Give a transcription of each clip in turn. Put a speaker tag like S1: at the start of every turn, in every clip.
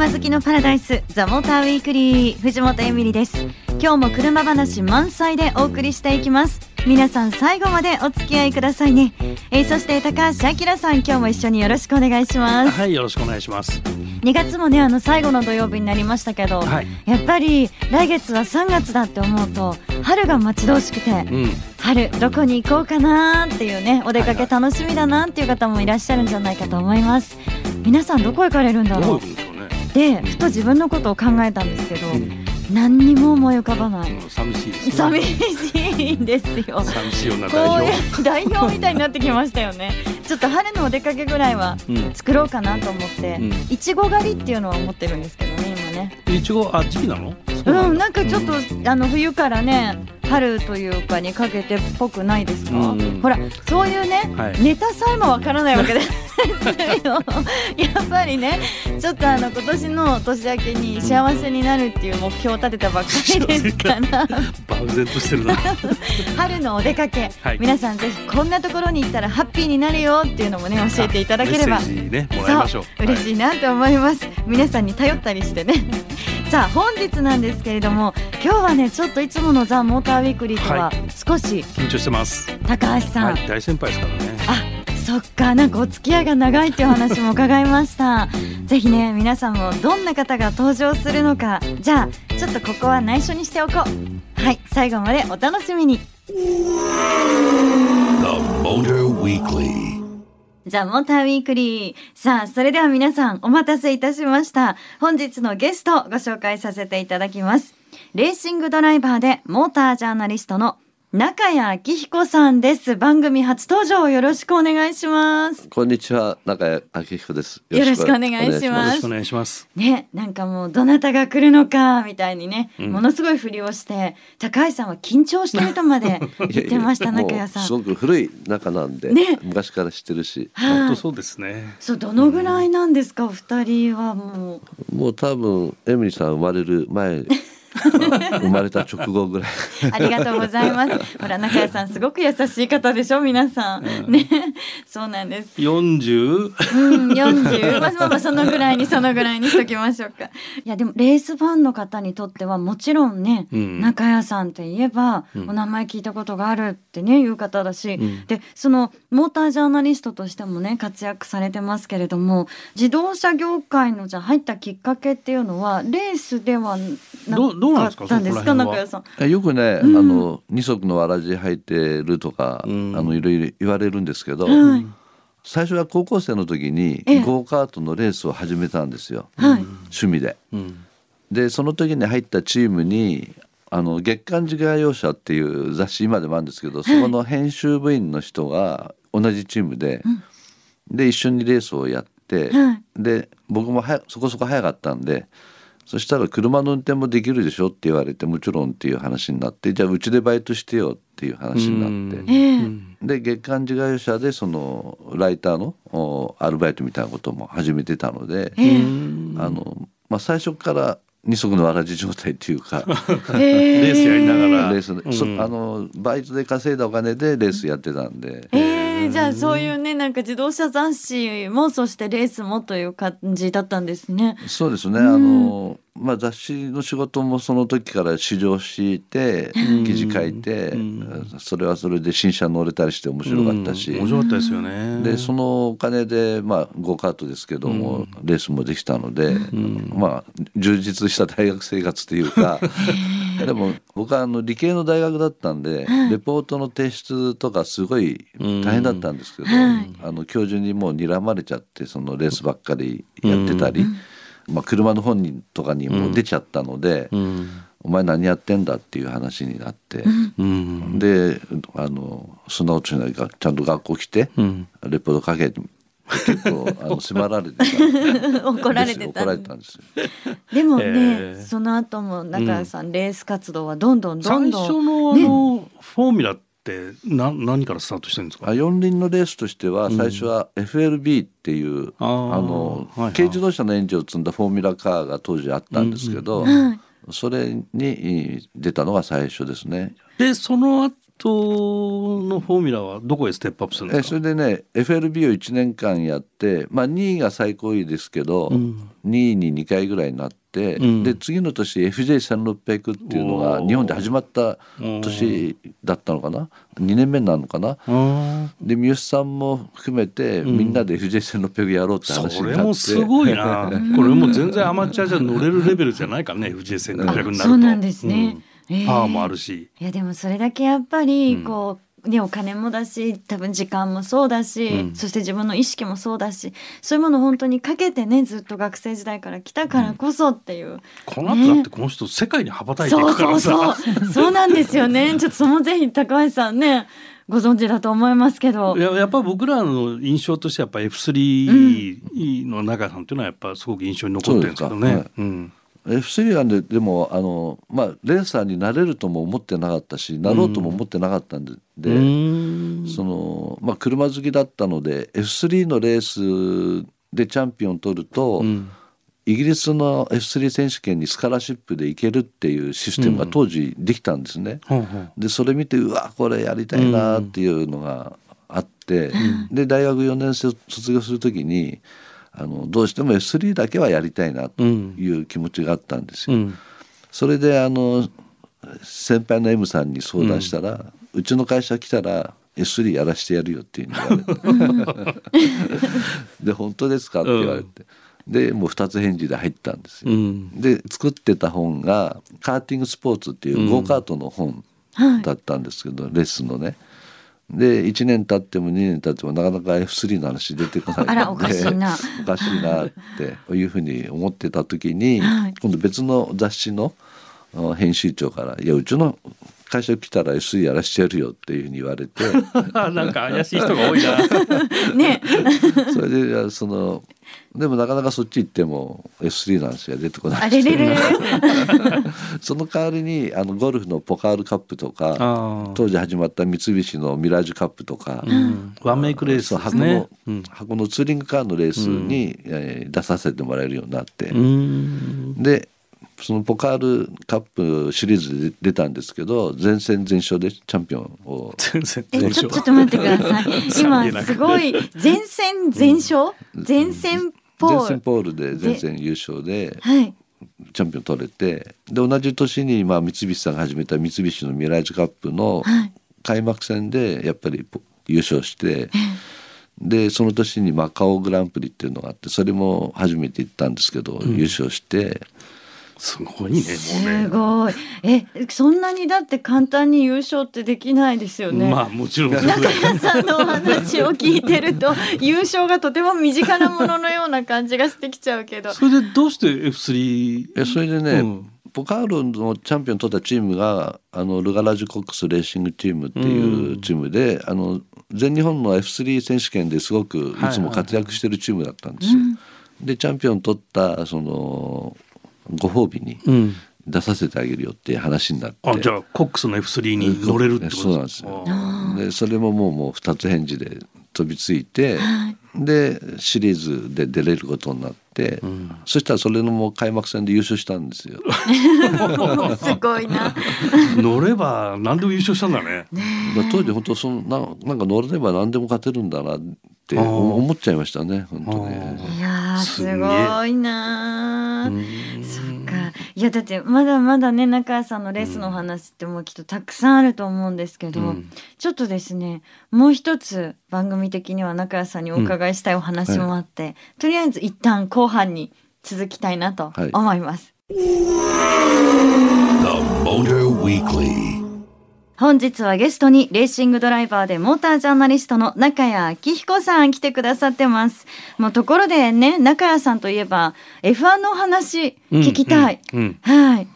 S1: 車好きのパラダイスザモーターウィークリー藤本エミリです。今日も車話満載でお送りしていきます。皆さん最後までお付き合いくださいね、えー、そして高橋明さん今日も一緒によろしくお願いします。
S2: はいよろしくお願いします。
S1: 2月もねあの最後の土曜日になりましたけど、はい、やっぱり来月は3月だって思うと春が待ち遠しくて、うん、春どこに行こうかなっていうねお出かけ楽しみだなっていう方もいらっしゃるんじゃないかと思います。皆さんどこ行かれるんだろう？でふと自分のことを考えたんですけど、うん何にも思い浮かばない。
S2: 寂しいです、ね、
S1: 寂しいんですよ。
S2: 寂しいような代表。
S1: 代表みたいになってきましたよね。ちょっと春のお出かけぐらいは作ろうかなと思って、いちご狩りっていうのは思ってるんですけどね、今ね。
S2: いちごあ時期なの？
S1: うん、なんかちょっと、あの冬からね。春というかにかけてっぽくないですか、うん、ほらそういうね、はい、ネタさえもわからないわけですよやっぱりねちょっとあの今年の年明けに幸せになるっていう目標を立てたばっかりですから。
S2: 漠然としてるな。
S1: 春のお出かけ、はい、皆さんぜひこんなところに行ったらハッピーになるよっていうのもね教えていただければ、
S2: ね、もらいましょう。
S1: 嬉しいなと思います、はい、皆さんに頼ったりしてねさあ本日なんですけれども今日はねちょっといつものザ・モーターウィークリーとは少し、
S2: 緊張してます。
S1: 高橋さん、
S2: はい、大先輩ですからね。
S1: あそっかなんかお付き合いが長いっていう話も伺いました。ぜひね皆さんもどんな方が登場するのか。じゃあちょっとここは内緒にしておこう。はい最後までお楽しみに。The Motor Weekly ザ・モーターウィークリー。さあ、それでは皆さんお待たせいたしました。本日のゲストご紹介させていただきます。レーシングドライバーでモータージャーナリストの中谷明彦さんです。番組初登場よろしくお願いします。
S3: こんにちは、中谷明彦です。
S1: よろしくお願いします。よろ
S2: しくお願いします。
S1: ね、なんかもうどなたが来るのかみたいにね、うん、ものすごいふりをして、高橋さんは緊張してるとまで 言ってました。中谷さん。
S3: すごく古い仲なんで、ね、昔から知ってるし。
S2: 本当そうですね。
S1: そう、どのぐらいなんですか、お二人はも
S3: う。もう多分エミリーさん生まれる前。生まれた直後ぐらい。
S1: ありがとうございます。ほら中谷さんすごく優しい方でしょ皆さん、うん、ね。そうなんです。
S2: 四十？
S1: うん四十。まあまあそのぐらいにそのぐらいにしときましょうか。いやでもレースファンの方にとってはもちろんね、うん、中谷さんといえば、うん、お名前聞いたことがあるってねいう方だし、でそのモータージャーナリストとしてもね活躍されてますけれども自動車業界のじゃ入ったきっかけっていうのはレースでは
S2: などうなんですか
S1: ったんですか中谷さ
S3: ん。よくね、うん、あの二足のわらじ履いてるとか、うん、あのいろいろ言われるんですけど、はい、最初は高校生の時にゴーカートのレースを始めたんですよ、趣味で。でその時に入ったチームにあの月刊自家用車っていう雑誌今でもあるんですけど、そこの編集部員の人が同じチームで、で一緒にレースをやって、で僕もはそこそこ早かったんでそしたら車の運転もできるでしょって言われてもちろんっていう話になってじゃあうちでバイトしてよっていう話になって、で月刊自家用車でそのライターのアルバイトみたいなことも始めてたので、あのまあ、最初から二足のわらじ状態っていうかレ
S2: ースやりながら。
S3: レース、うん、あのバイトで稼いだお金でレースやってたんで。
S1: えー、じゃあそういうねなんか自動車雑誌もそしてレースもという感じだったんですね。
S3: そうですね、あのまあ、雑誌の仕事もその時から試乗して記事書いて、それはそれで新車乗れたりして面白かったし、
S2: 面白かったですよね。
S3: でそのお金で、まあ、ゴーカートですけども、レースもできたので、まあ充実した大学生活というか でも僕はあの理系の大学だったんで、レポートの提出とかすごい大変だったんですけど、あの教授にもう睨まれちゃってそのレースばっかりやってたり。まあ、車の本人とかにも出ちゃったので、うん、お前何やってんだっていう話になって、うん、であの素直ちゃちゃんと学校来て、うん、レポート書け結構あの迫られて
S1: 怒られてた
S3: 怒られたんですよ。
S1: でもね、えー、その後も中谷さん、レース活動はどんどんどんどん
S2: 最初のあの、ね、フォーミュラってな何からスタートしてるんですか？
S3: 四輪のレースとしては最初は FLB っていう、うん、あの、はいはい、軽自動車のエンジンを積んだフォーミュラカーが当時あったんですけど、うん。うん、それに出たのが最初ですね。
S2: でそのトのフォーミュラはどこへステップアップするんです
S3: か？それでね FLB を1年間やって、まあ、2位が最高位ですけど、うん、2位に2回ぐらいになって、うん、で次の年 FJ1600 っていうのが日本で始まった年だったのかな？2年目になるのかな？で三好さんも含めてみんなで FJ1600 やろうって話になって、
S2: うん、それもすごいな。これもう全然アマチュアじゃ乗れるレベルじゃないからね FJ1600 になると。
S1: そうなんですね、
S2: パワーもあるし。
S1: いやでもそれだけやっぱりこう、ね、お金もだし多分時間もそうだし、うん、そして自分の意識もそうだしそういうものを本当にかけてねずっと学生時代から来たからこそっていう、うん、
S2: この後だってこの人、世界に羽ばたいていくから
S1: さ。そうそうそう。そうなんですよね。ちょっとそのぜひ高橋さんねご存知だと思いますけど。
S2: いややっぱ僕らの印象としてやっぱ F3 の中さんっていうのはやっぱすごく印象に残ってるんですけどね。うん
S3: F3 はででもあの、まあ、レーサーになれるとも思ってなかったしなろうとも思ってなかったんでで、そのまあ、車好きだったので F3 のレースでチャンピオン取ると、うん、イギリスの F3 選手権にスカラシップで行けるっていうシステムが当時できたんですね。うん、でそれ見てうわこれやりたいなっていうのがあって、うん、で大学4年生卒業する時に。あのどうしても S3 だけはやりたいなという気持ちがあったんですよ。うん、それであの先輩の M さんに相談したら、うん、うちの会社来たら S3 やらしてやるよっていうふうに言われて で本当ですかって言われて。でもう2つ返事で入ったんですよ。うん、で作ってた本が「カーティングスポーツ」っていうゴーカートの本だったんですけど、はい、レッスンのね。で1年経っても2年経ってもなかなか F3 の話出てこない
S1: あらおかしいな。
S3: おかしいなっていうふうに思ってた時に、はい、今度別の雑誌の編集長から「いやうちの会社来たら SE やらしてやるよっていうふうに言われて。
S2: なんか怪しい人が多いな。
S1: ね。
S3: それでそのでもなかなかそっち行っても S3 なんですよ。出てこない
S1: あれれれ
S3: その代わりにあのゴルフのポカールカップとか当時始まった三菱のミラージュカップとか、
S2: うん、ワンメイクレース、ね、
S3: 箱の、うん、箱のツーリングカーのレースに、うん、えー、出させてもらえるようになって、でそのポカールカップシリーズで出たんですけど全戦全勝でチャンピオンを。
S2: 全戦
S1: 全勝。ちょっと待ってください。今すごい全戦全勝、うん、全戦ポール。
S3: 全戦ポールで全戦優勝で、はい、チャンピオン取れてで同じ年にまあ三菱さんが始めた三菱のミラージュカップの開幕戦でやっぱり優勝して。はいでその年にマカオグランプリっていうのがあってそれも初めて行ったんですけど、うん、優勝して
S2: すごいね、もうね。
S1: すごい。え、そんなにだって簡単に優勝ってできないですよね。
S2: まあ、もちろん。
S1: 中谷さんのお話を聞いてると、優勝がとても身近なもののような感じがしてきちゃうけど。
S2: それでどうして F3?
S3: え、それでね。うんポカールのチャンピオン取ったチームがあのルガラジコックスレーシングチームっていうチームで、うん、あの全日本の F3 選手権ですごくいつも活躍してるチームだったんですよ。はいはいはい、でチャンピオン取ったそのご褒美に出させてあげるよっていう話になって、
S2: うん、あじゃあコックスの F3 に乗れるってこと
S3: そうなんですよ。でそれももうもう2つ返事で飛びついて、でシリーズで出れることになって、うん、そしたらそれのもう開幕戦で優勝したんですよ。
S1: すごいな。
S2: 乗れば何でも優勝したんだね。
S3: 当時本当そのななんか乗れば何でも勝てるんだなって思っちゃいましたね本当
S1: ね。いやすごいないやだってまだまだね中谷さんのレースのお話ってもうきっとたくさんあると思うんですけど、うん、ちょっとですねもう一つ番組的には中谷さんにお伺いしたいお話もあって、うんはい、とりあえず一旦後半に続きたいなと思います。はい本日はゲストにレーシングドライバーでモータージャーナリストの中谷明彦さん来てくださってます。もうところでね、中谷さんといえば F1 の話聞きたい。うんうんうん、はい。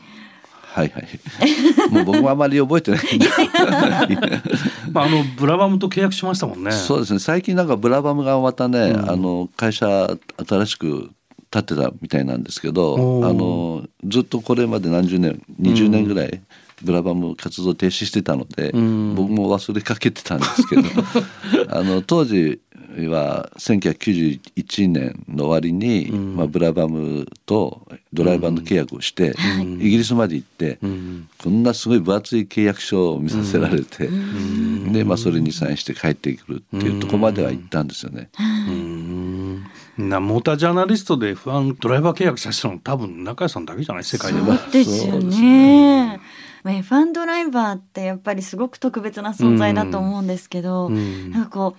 S3: はいはい。もう僕もあまり覚えてない。
S2: まああのブラバムと契約しましたもんね。
S3: そうですね。最近なんかブラバムがまたね、あの会社新しく建てたみたいなんですけど、あのずっとこれまで何十年、20年ぐらい。ブラバム活動停止してたので、僕も忘れかけてたんですけど あの当時は1991年の終わりに、うん、まあ、ブラバムとドライバーの契約をして、うん、イギリスまで行って、うん、こんなすごい分厚い契約書を見させられて、で、まあ、それにサインして帰ってくるっていうとこまでは行ったんですよね。
S2: なモータージャーナリストで F1 ドライバー契約した人の多分中谷さんだけじゃない？世界で
S1: は。そうですよね。F1 ドライバーってやっぱりすごく特別な存在だと思うんですけど、うん、なんかこ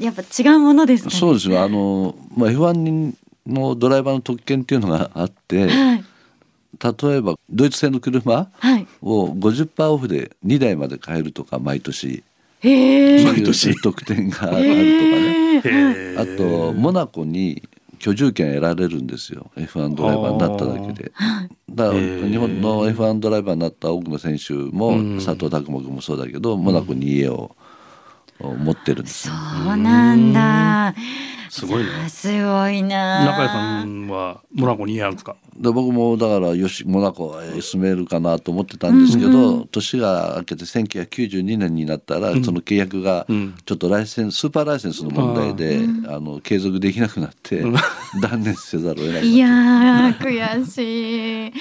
S1: うやっぱ違うものですか、
S3: ね、そうですよ。あの、まあ、F1 のドライバーの特権っていうのがあって、はい、例えばドイツ製の車を50%オフで2台まで買えるとか毎年。そういう特典があるとかね。あとモナコに居住権得られるんですよ。F1 ドライバーになっただけで。だから日本の F1 ドライバーになった多くの選手も、佐藤拓磨君もそうだけどモナコに家を持ってるんです
S1: そうなんだ。
S2: すごいね。
S1: すごいな。
S2: 中谷さんはモナコに家あるんですか？
S3: で僕もだからよしモナコへ住めるかなと思ってたんですけど、うんうん、年が明けて1992年になったら、うん、その契約がちょっとライセンススーパーライセンスの問題で、うん、あの継続できなくなって、断念せざるを得ない
S1: いや悔しい。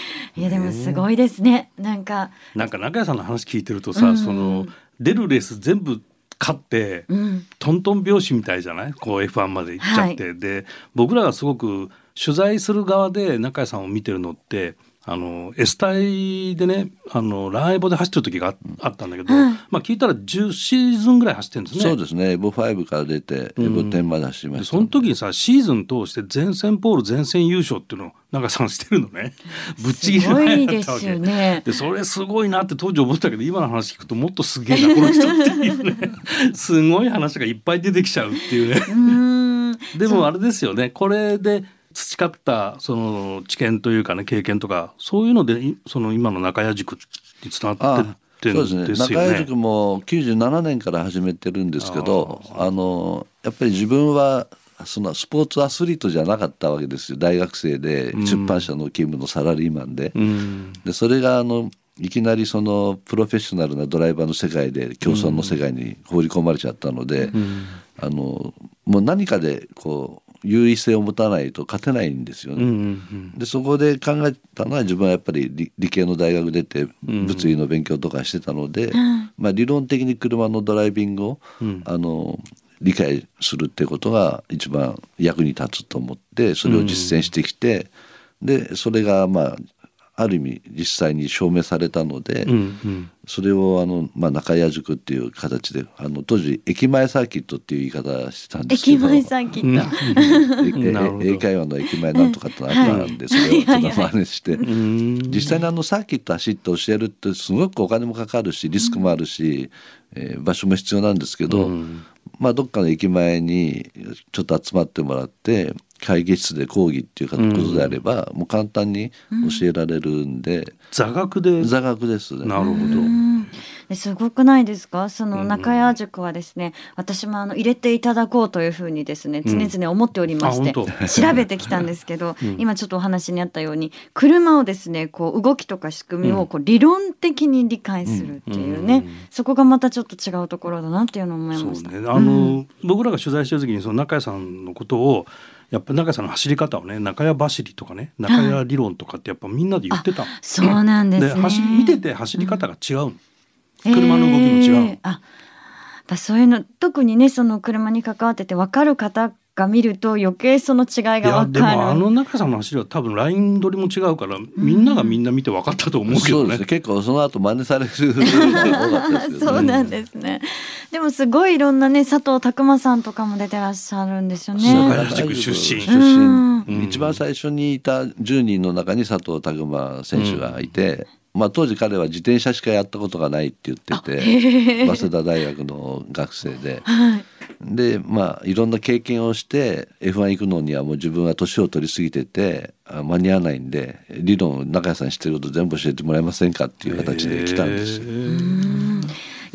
S1: いやでもすごいですね。なんか。
S2: なんか中谷さんの話聞いてるとさ、その出るレース全部勝って、うん、トントン拍子みたいじゃない？こう F1 まで行っちゃって、はい、で僕らがすごく取材する側で中谷さんを見てるのってあの S 隊でねあのランエボで走ってる時があったんだけど、うん、まあ聞いたら10シーズンぐらい走ってるんですね。
S3: そうですね。エボ5から出てエボ10まで走りました、
S2: うん、その時にさシーズン通して全戦ポール全戦優勝っていうのを中さんしてるのね。ぶっちぎり
S1: ないだったわけ。ね、
S2: でそれすごいなって当時思ったけど今の話聞くともっとすげえなこの人っていうね。すごい話がいっぱい出てきちゃうっていうね。でもあれですよね。これで培ったその知見というかね経験とかそういうのでその今の中谷塾につながってってるんですよね。中
S3: 谷塾も97年から始めてるんですけどあのやっぱり自分はそのスポーツアスリートじゃなかったわけですよ。大学生で出版社の勤務のサラリーマンで。うん、でそれがあのいきなりそのプロフェッショナルなドライバーの世界で競争の世界に放り込まれちゃったので、うん、あのもう何かでこう優位性を持たないと勝てないんですよね。うんうんうん、でそこで考えたのは自分はやっぱり理理系の大学出て物理の勉強とかしてたので、うん、まあ、理論的に車のドライビングを、うん、あの理解するってことが一番役に立つと思ってそれを実践してきて、うん、でそれがまあある意味実際に証明されたので、うんうん、それをあの、まあ、中屋塾っていう形であの当時駅前サーキットっていう言い方してたんですけど
S1: 駅前サーキッ
S3: ト。英会話の駅前なんとかってあったんで、それをちょっと真似して、実際にあのサーキット走って教えるってすごくお金もかかるしリスクもあるし、えー、場所も必要なんですけど、まあ、どっかの駅前にちょっと集まってもらって会議室で講義っていうことであれば、もう簡単に教えられるんで、
S2: 座学で。
S3: 座学ですね。
S2: なるほ
S1: どすごくないですか？その中屋塾はですね、私もあの入れていただこうというふうにですね常々思っておりまして、うん、調べてきたんですけど、うん、今ちょっとお話にあったように車をですねこう動きとか仕組みをこう理論的に理解するっていうね、うん、そこがまたちょっと違うところだなっていうのを思いました。ね、
S2: あの、僕らが取材してる時にその中屋さんのことをやっぱ中谷さんの走り方をね中谷走りとかね中谷理論とかってやっぱみんなで言ってた、
S1: そうなんです、ね、
S2: 走見てて走り方が違う、うん、車の動きも違う、えー、あ
S1: そういうの特にねその車に関わってて分かる方が見ると余計その違いが分かる。でも
S2: あの中さんの走りは多分ライン取りも違うからみんながみんな見て分かったと思うけどね、うん、
S3: 結構その後真似される
S1: そうなんですね。でもすごいいろんなね佐藤拓磨さんとかも出てらっしゃるんですよね。
S2: 出身。
S3: 出身、一番最初にいた10人の中に佐藤拓磨選手がいて、まあ、当時彼は自転車しかやったことがないって言ってて早稲田大学の学生で。はいでまあいろんな経験をして F1 行くのにはもう自分は年を取り過ぎてて間に合わないんで理論中谷さん知ってること全部教えてもらえませんかっていう形で来たんですよ。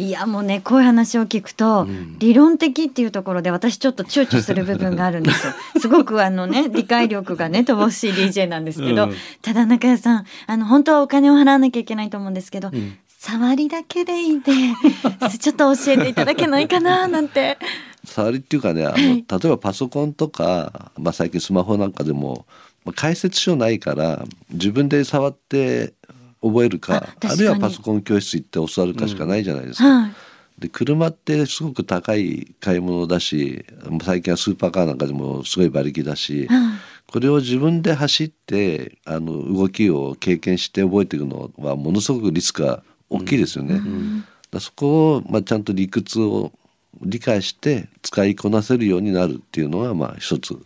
S1: いやもうねこういう話を聞くと、うん、理論的っていうところで私ちょっと躊躇する部分があるんですよ。すごくあのね理解力がね乏しい DJ なんですけど、うん、ただ中谷さんあの本当はお金を払わなきゃいけないと思うんですけど、うん、触りだけでいいんで ちょっと教えていただけないかななんて。
S3: 触りっていうかねあの、例えばパソコンとか、まあ、最近スマホなんかでも、まあ、解説書ないから自分で触って覚えるかあるいはパソコン教室行って教わるかしかないじゃないですか。うんはいで車ってすごく高い買い物だし最近はスーパーカーなんかでもすごい馬力だし、うん、これを自分で走ってあの動きを経験して覚えていくのはものすごくリスクが大きいですよね。うんうん、そこを、まあ、ちゃんと理屈を理解して使いこなせるようになるっていうのはまあ一つ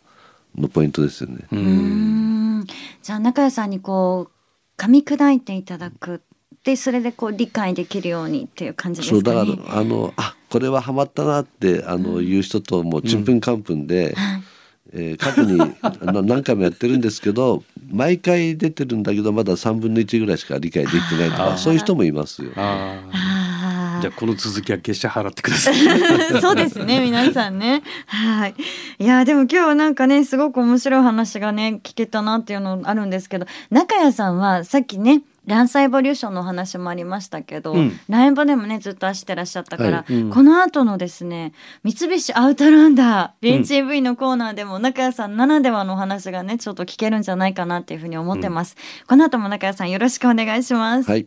S3: のポイントですよね。
S1: うんじゃあ中谷さんにこう噛み砕いていただくでそれでこう理解できるようにっていう感じですか、ね、そうだから
S3: あのあこれはハマったなってあの、言う人ともうちんぷんかんぷんで、うん。えー、過去に 何回もやってるんですけど毎回出てるんだけどまだ3分の1ぐらいしか理解できてないとかそういう人もいますよ。
S2: じゃあこの続きは決して払ってください。
S1: そうですね皆さんね。はい。いやでも今日はなんかねすごく面白い話がね聞けたなっていうのあるんですけど中谷さんはさっきねランサエボリューションの話もありましたけど、うん、ライブでもねずっと走ってらっしゃったから、はい。うん、この後のですね三菱アウトランダー BHV のコーナーでも中谷さんならではの話がねちょっと聞けるんじゃないかなっていうふうに思ってます、うん、この後も中谷さんよろしくお願いします。はい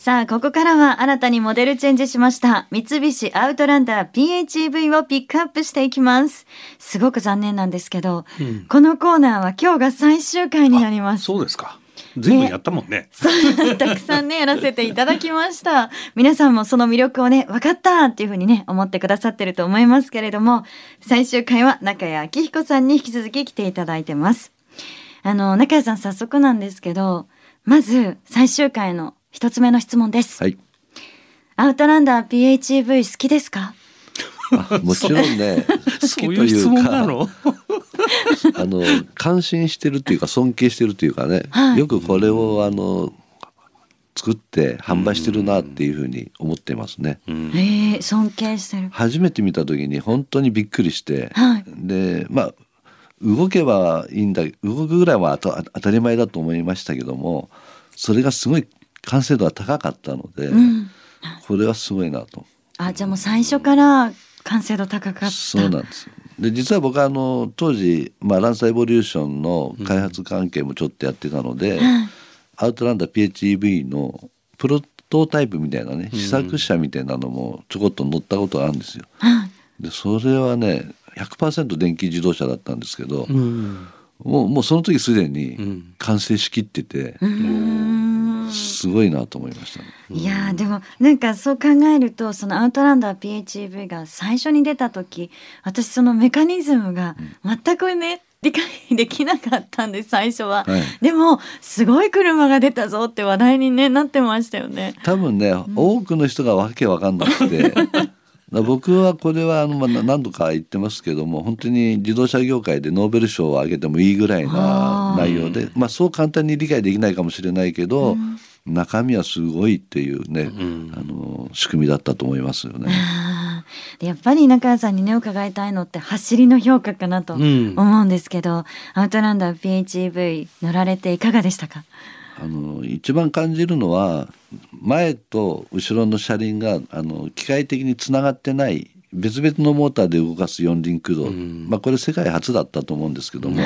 S1: さあ、ここからは新たにモデルチェンジしました三菱アウトランダー PHEV をピックアップしていきます。すごく残念なんですけど、うん、このコーナーは今日が最終回になります。
S2: そうですか。全部やったもんね。
S1: ねたくさんね、やらせていただきました。皆さんもその魅力をね、分かったっていうふうにね、思ってくださってると思いますけれども、最終回は中谷明彦さんに引き続き来ていただいてます。あの、中谷さん早速なんですけど、まず最終回の一つ目の質問です。はい。アウトランダー PHEV 好きですか？
S3: もちろんね、好きというか、あの感心してるっていうか尊敬してるっていうかね、はい、よくこれをあの作って販売してるなっていうふうに思ってますね。
S1: うん、えー、尊敬してる。
S3: 初めて見た時に本当にびっくりして、はい、でまあ動けばいいんだ動くぐらいは当たり前だと思いましたけどもそれがすごい完成度が高かったので、うん、これはすごいなと。
S1: あじゃあもう最初から完成度高かった。
S3: そうなんですで実は僕はあの当時、まあ、ランサエボリューションの開発関係もちょっとやってたので、うん、アウトランダー PHEV のプロトタイプみたいなね試作車みたいなのもちょこっと乗ったことがあるんですよ。うん、でそれはね100%電気自動車だったんですけど、うん、もうもうその時すでに完成しきってて。うんすごいなと思いました、ね、
S1: いやでもなんかそう考えるとそのアウトランダー PHEV が最初に出た時私そのメカニズムが全くね、理解できなかったんです最初は、はい、でもすごい車が出たぞって話題に、ね、なってましたよね。
S3: 多分ね、うん、多くの人がわけわかんなくて僕はこれはあの、まあ、何度か言ってますけども本当に自動車業界でノーベル賞をあげてもいいぐらいな内容で、まあ、そう簡単に理解できないかもしれないけど、うん、中身はすごいっていうね、うん、あの仕組みだったと思いますよね。
S1: でやっぱり中谷さんにね伺いたいのって走りの評価かなと思うんですけど、うん、アウトランダー PHEV 乗られていかがでしたか？
S3: あの一番感じるのは前と後ろの車輪があの機械的につながってない別々のモーターで動かす四輪駆動、うん、まあ、これ世界初だったと思うんですけども、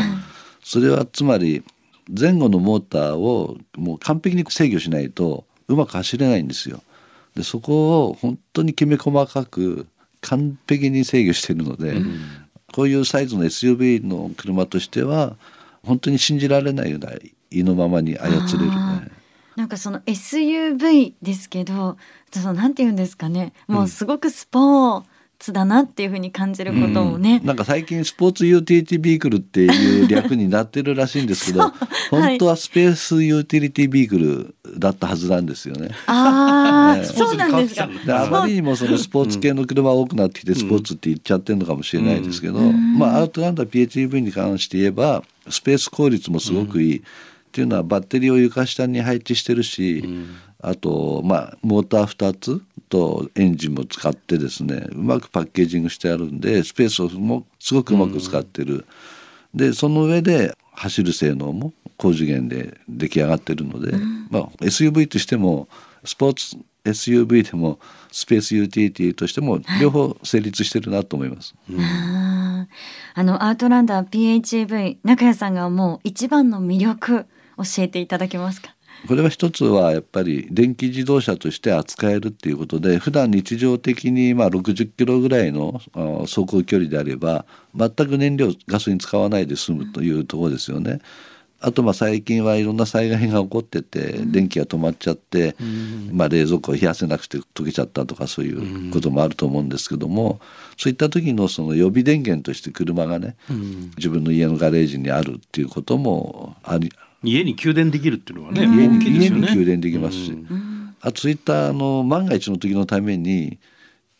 S3: それはつまり前後のモーターをもう完璧に制御しないとうまく走れないんですよ。でそこを本当にきめ細かく完璧に制御しているので、うん、こういうサイズの SUV の車としては本当に信じられないぐらい意のままに操れる。ね。
S1: なんかその SUV ですけどそのなんて言うんですかね。もうすごくスポーツだなっていうふうに感じることもね、
S3: うん、なんか最近スポーツユーティリティビークルっていう略になってるらしいんですけど 本当はスペースユーティリティビークルだったはずなんですよね。
S1: ああ、ね、そうなんですか。
S3: あまりにもそのスポーツ系の車多くなってきてスポーツって言っちゃってるのかもしれないですけど、うん、まあアウトランダー PHEV に関して言えばスペース効率もすごくいい。うんっていうのはバッテリーを床下に配置してるし、うん、あとまあモーター2つとエンジンも使ってですねうまくパッケージングしてあるんでスペースをもすごくうまく使ってる。うん、でその上で走る性能も高次元で出来上がってるので、うん、まあ、SUV としてもスポーツ SUV でもスペースユーティリティとしても両方成立してるなと思います。はい、
S1: ああのアウトランダー PHEV 中谷さんがもう一番の魅力教えていただけますか？
S3: これは一つはやっぱり電気自動車として扱えるっていうことで普段日常的にまあ60キロぐらいの走行距離であれば全く燃料ガソリン使わないで済むというところですよね。あとまあ最近はいろんな災害が起こってて電気が止まっちゃって、まあ、冷蔵庫を冷やせなくて溶けちゃったとかそういうこともあると思うんですけどもそういった時のその予備電源として車がね自分の家のガレージにあるっていうこともあり
S2: 家に給電できるっていうのはね、
S3: 家に家に給電できますし、うん、あとそういったあの万が一の時のために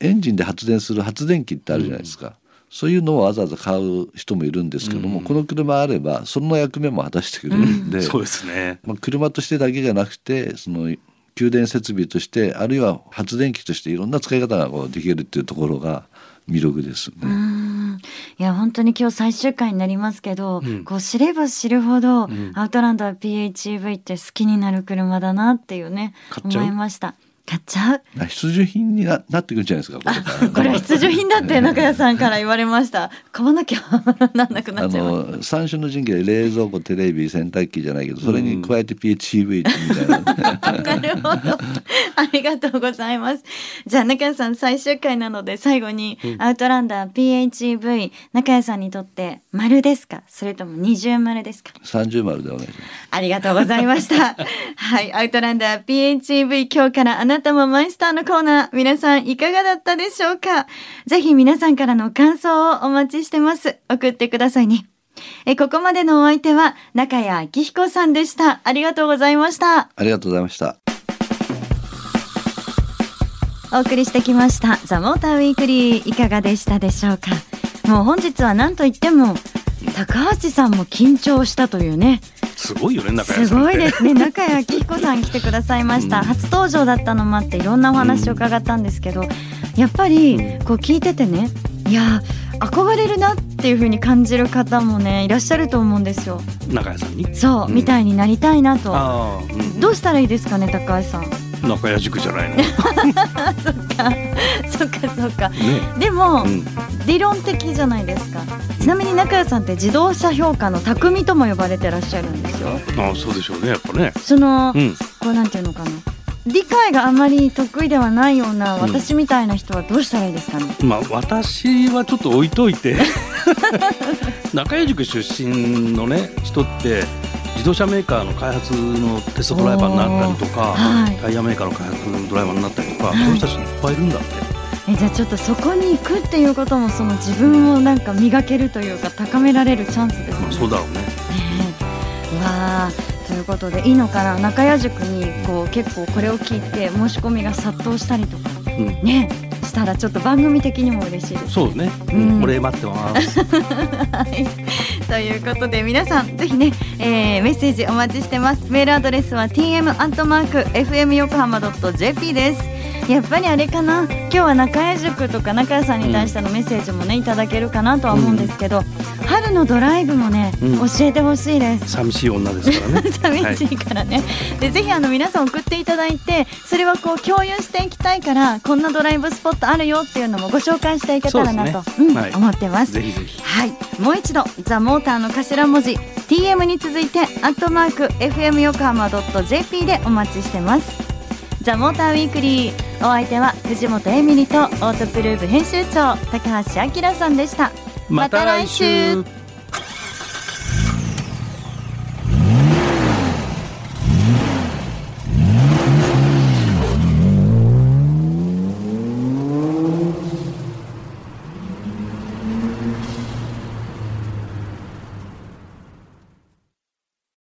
S3: エンジンで発電する発電機ってあるじゃないですか、うん、そういうのをわざわざ買う人もいるんですけども、うん、この車あればその役目も果たしてくれるんで、
S2: そうですね、
S3: まあ、車としてだけじゃなくてその給電設備としてあるいは発電機としていろんな使い方がこうできるっていうところが魅力ですね。
S1: いや本当に今日最終回になりますけど、うん、こう知れば知るほど、うん、アウトランダー PHEV って好きになる車だなっていうね思いました。買っちゃう
S3: 必需品にななってくるんじゃないですか
S1: これ。これは必需品だって中谷さんから言われました。買わなきゃなんなくなっちゃ
S3: う。あの三種の神器で冷蔵庫テレビ洗濯機じゃないけどそれに加えて PHEV みたいな、
S1: なるほどありがとうございます。じゃあ中谷さん最終回なので最後に、うん、アウトランダー PHEV 中谷さんにとって丸ですか？それとも二重丸ですか？
S3: 三重丸でお願いします。
S1: ありがとうございました。はいアウトランダー PHEV 今日からあなたもマイスターのコーナー、皆さんいかがだったでしょうか？ぜひ皆さんからの感想をお待ちしてます。送ってくださいね。え、ここまでのお相手は中谷明彦さんでした。ありがとうございました。
S3: ありがとうございました。
S1: お送りしてきましたザ・モーターウィークリーいかがでしたでしょうか？もう本日は何といっても高橋さんも緊張したというね
S2: すごいよね中
S1: 谷すごいですね。中谷明彦さん来てくださいました、うん、初登場だったのもあっていろんなお話を伺ったんですけど、うん、やっぱりこう聞いててねいや憧れるなっていう風に感じる方もねいらっしゃると思うんですよ。
S2: 中谷さんに？
S1: そう、うん、みたいになりたいなと、どうしたらいいですかね高橋さん
S2: 中谷塾じゃないの。
S1: そっかそっかそっか、ね、でも、理論的じゃないですか。ちなみに中谷さんって自動車評価の匠とも呼ばれてらっしゃるんですよ。
S2: ああそうでしょうねやっぱね。
S1: その、うん、こうなんていうのかな。理解があまり得意ではないような私みたいな人はどうしたらいいですかね、
S2: うん、まあ私はちょっと置いといて。中谷塾出身のね人って自動車メーカーの開発のテストドライバーになったりとか、はい、タイヤメーカーの開発のドライバーになったりとか、はい、そういう人たちいっぱいいるんだって。
S1: えじゃあちょっとそこに行くっていうこともその自分をなんか磨けるというか高められるチャンスですね。
S2: そうだろうね。ね
S1: わあということでいいのかな中谷塾にこう結構これを聞いて申し込みが殺到したりとか、うん、ねしたらちょっと番組的にも嬉しいです、
S2: そうね、うん、お礼待ってます。
S1: はい、ということで皆さんぜひね、えー、メッセージお待ちしてます。メールアドレスは tm アットマーク fm 横浜ドット jp です。やっぱりあれかな？今日は中谷塾とか中谷さんに対してのメッセージもねいただけるかなとは思うんですけど、うん、春のドライブもね、うん、教えてほしいです。
S2: 寂しい女ですからね。
S1: 寂しいからね、はい、でぜひあの皆さん送っていただいてそれはこう共有していきたいからこんなドライブスポットあるよっていうのもご紹介していけたらなと、ね。うんはい、思ってます。
S2: ぜひぜひ。
S1: はい。もう一度ザ・モーターの頭文字 TM に続いてアットマーク FM 横浜 .jp でお待ちしてます。ザ・モーターウィークリーお相手は藤本エミリとオートプルーブ編集長高橋明さんでした
S2: また来週。